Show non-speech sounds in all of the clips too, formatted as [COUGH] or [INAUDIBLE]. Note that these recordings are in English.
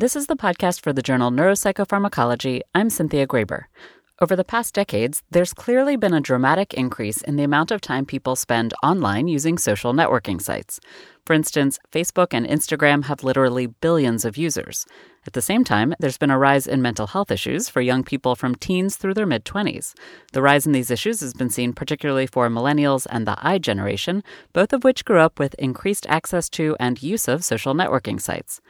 This is the podcast for the journal Neuropsychopharmacology. I'm Cynthia Graber. Over the past decades, there's clearly been a dramatic increase in the amount of time people spend online using social networking sites. For instance, Facebook and Instagram have literally billions of users. At the same time, there's been a rise in mental health issues for young people from teens through their mid 20s. The rise in these issues has been seen particularly for millennials and the I generation, both of which grew up with increased access to and use of social networking sites.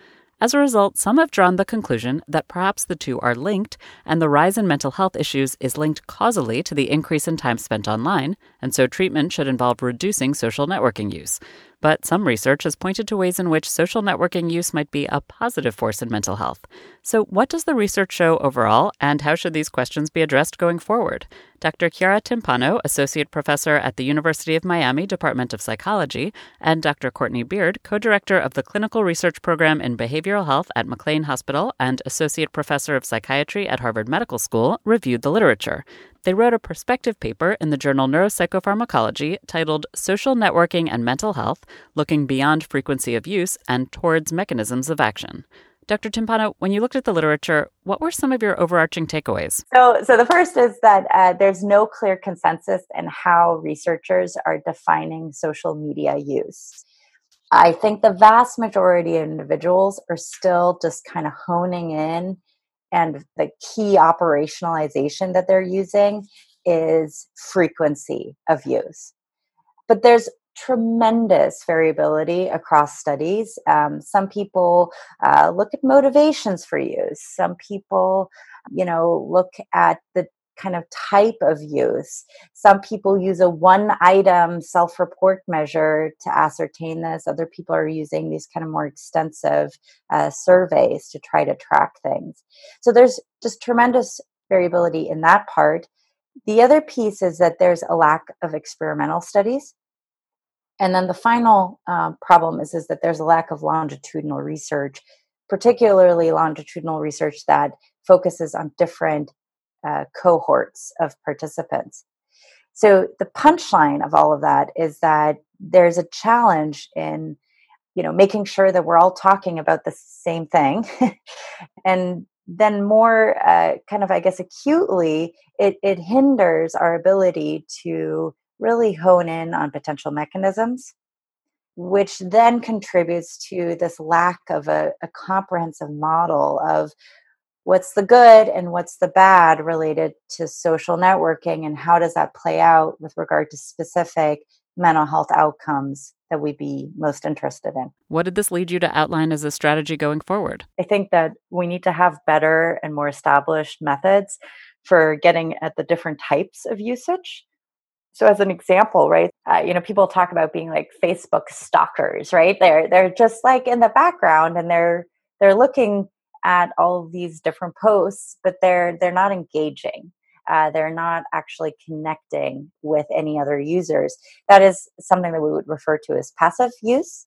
As a result, some have drawn the conclusion that perhaps the two are linked, and the rise in mental health issues is linked causally to the increase in time spent online, and so treatment should involve reducing social networking use. But some research has pointed to ways in which social networking use might be a positive force in mental health. So, what does the research show overall, and how should these questions be addressed going forward? Dr. Kiara Timpano, Associate Professor at the University of Miami Department of Psychology, and Dr. Courtney Beard, co director of the Clinical Research Program in Behavioral Health at McLean Hospital and Associate Professor of Psychiatry at Harvard Medical School, reviewed the literature. They wrote a perspective paper in the journal Neuropsychopharmacology titled Social Networking and Mental Health Looking Beyond Frequency of Use and Towards Mechanisms of Action. Dr. Timpano, when you looked at the literature, what were some of your overarching takeaways? So, so the first is that uh, there's no clear consensus in how researchers are defining social media use. I think the vast majority of individuals are still just kind of honing in and the key operationalization that they're using is frequency of use. But there's tremendous variability across studies. Um, some people uh, look at motivations for use. Some people, you know, look at the kind of type of use. Some people use a one item self report measure to ascertain this. Other people are using these kind of more extensive uh, surveys to try to track things. So there's just tremendous variability in that part. The other piece is that there's a lack of experimental studies. And then the final uh, problem is, is that there's a lack of longitudinal research, particularly longitudinal research that focuses on different uh, cohorts of participants. So the punchline of all of that is that there's a challenge in you know making sure that we're all talking about the same thing [LAUGHS] and then more uh, kind of i guess acutely it, it hinders our ability to really hone in on potential mechanisms which then contributes to this lack of a, a comprehensive model of what's the good and what's the bad related to social networking and how does that play out with regard to specific mental health outcomes that we'd be most interested in. What did this lead you to outline as a strategy going forward? I think that we need to have better and more established methods for getting at the different types of usage. So, as an example, right, uh, you know, people talk about being like Facebook stalkers, right? They're they're just like in the background and they're they're looking at all these different posts, but they're they're not engaging. Uh, they're not actually connecting with any other users. That is something that we would refer to as passive use.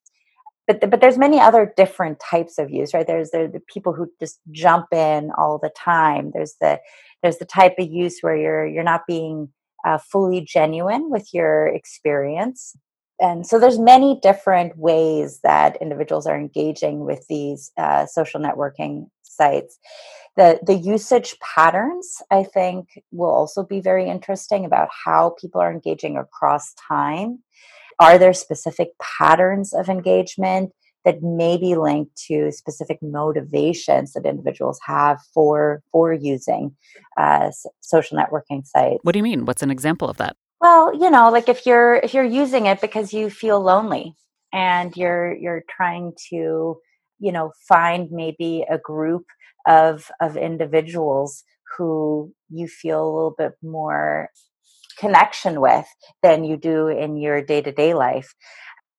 But but there's many other different types of use, right? There's the, the people who just jump in all the time. There's the there's the type of use where you're you're not being uh, fully genuine with your experience. And so there's many different ways that individuals are engaging with these uh, social networking sites. The the usage patterns i think will also be very interesting about how people are engaging across time. Are there specific patterns of engagement that may be linked to specific motivations that individuals have for for using uh, social networking sites what do you mean what's an example of that well, you know, like if you're if you're using it because you feel lonely and you're you're trying to, you know, find maybe a group of of individuals who you feel a little bit more connection with than you do in your day-to-day life.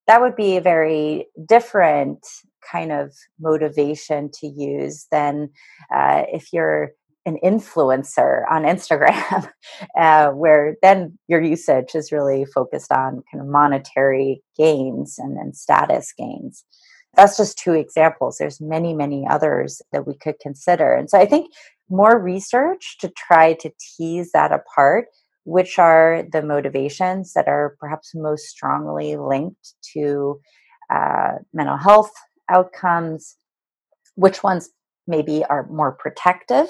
That would be a very different kind of motivation to use than uh, if you're an influencer on Instagram, [LAUGHS] uh, where then your usage is really focused on kind of monetary gains and, then status gains. That's just two examples. There's many, many others that we could consider. And so I think more research to try to tease that apart, which are the motivations that are perhaps most strongly linked to uh, mental health outcomes, which ones maybe are more protective.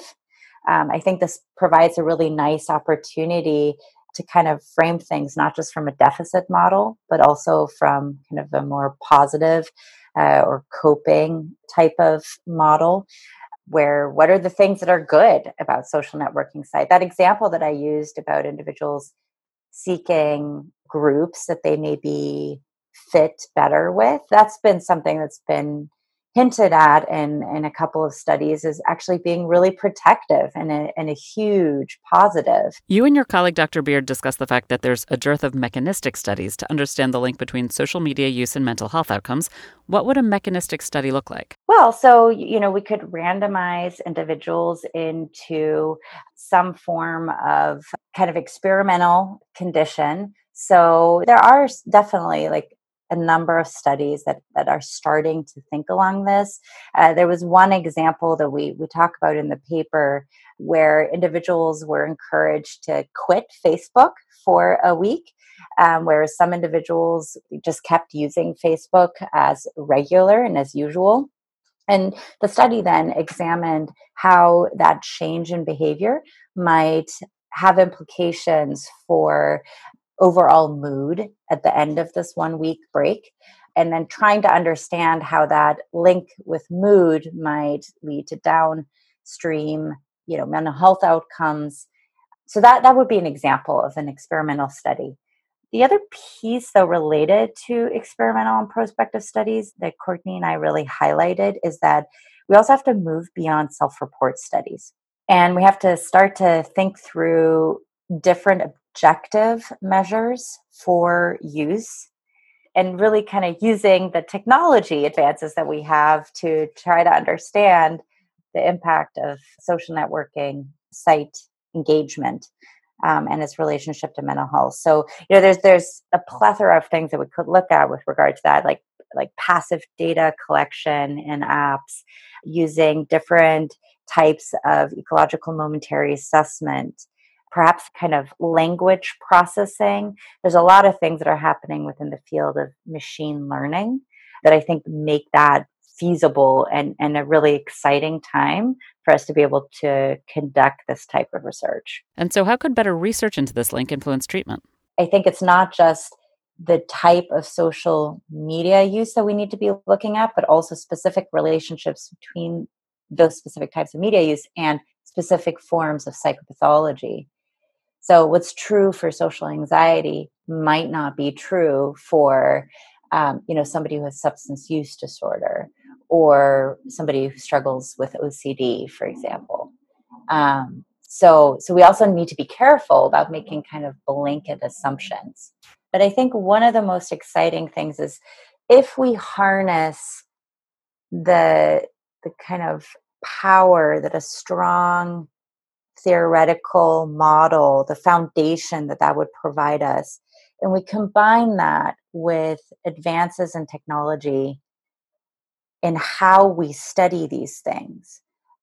Um, I think this provides a really nice opportunity to kind of frame things not just from a deficit model, but also from kind of a more positive uh, or coping type of model where what are the things that are good about social networking site? That example that i used about individuals seeking groups that they may be fit better with that's been something that's been hinted at in, in a couple of studies is actually being really protective and a, and a huge positive. You and your colleague, Dr. Beard, discussed the fact that there's a dearth of mechanistic studies to understand the link between social media use and mental health outcomes. What would a mechanistic study look like? Well, so, you know, we could randomize individuals into some form of kind of experimental condition. So there are definitely like a number of studies that, that are starting to think along this. Uh, there was one example that we, we talk about in the paper where individuals were encouraged to quit Facebook for a week, um, whereas some individuals just kept using Facebook as regular and as usual. And the study then examined how that change in behavior might have implications for overall mood at the end of this one week break and then trying to understand how that link with mood might lead to downstream you know mental health outcomes. So that that would be an example of an experimental study. The other piece though related to experimental and prospective studies that courtney and i really highlighted is that we also have to move beyond self-report studies. And we have to start to think through different objective measures for use and really kind of using the technology advances that we have to try to understand the impact of social networking site engagement um, and its relationship to mental health. So you know there's there's a plethora of things that we could look at with regard to that like like passive data collection in apps using different types of ecological momentary assessment perhaps kind of language processing. There's a lot of things that are happening within the field of machine learning that I think make that feasible and, and a really exciting time for us to be able to conduct this type of research. And so, how could better research into this link influence treatment? I think it's not just the type of social media use that we need to be looking at, but also specific relationships between those specific types of media use and specific forms of psychopathology. So, what's true for social anxiety might not be true for, um, you know, somebody who has substance use disorder or somebody who struggles with OCD, for example. Um, so, so we also need to be careful about making kind of blanket assumptions. But I think one of the most exciting things is if we harness the the kind of power that a strong theoretical model, the foundation that that would provide us. And we combine that with advances in technology in how we study these things,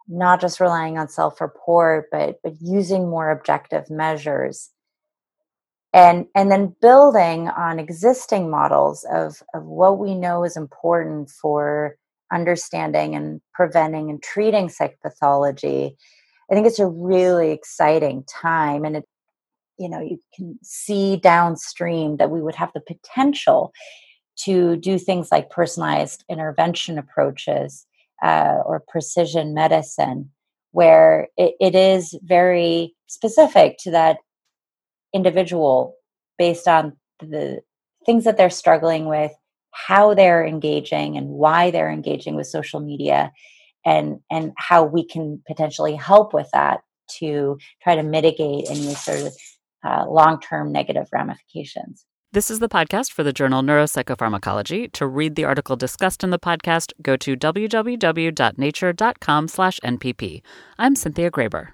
not just relying on self report, but, but using more objective measures. And, and then building on existing models of, of what we know is important for understanding and preventing and treating psychopathology I think it's a really exciting time and it you know you can see downstream that we would have the potential to do things like personalized intervention approaches uh, or precision medicine where it, it is very specific to that individual based on the things that they're struggling with how they're engaging and why they're engaging with social media and and how we can potentially help with that to try to mitigate any sort of uh, long-term negative ramifications. This is the podcast for the journal Neuropsychopharmacology. To read the article discussed in the podcast, go to www.nature.com/npp. I'm Cynthia Graber.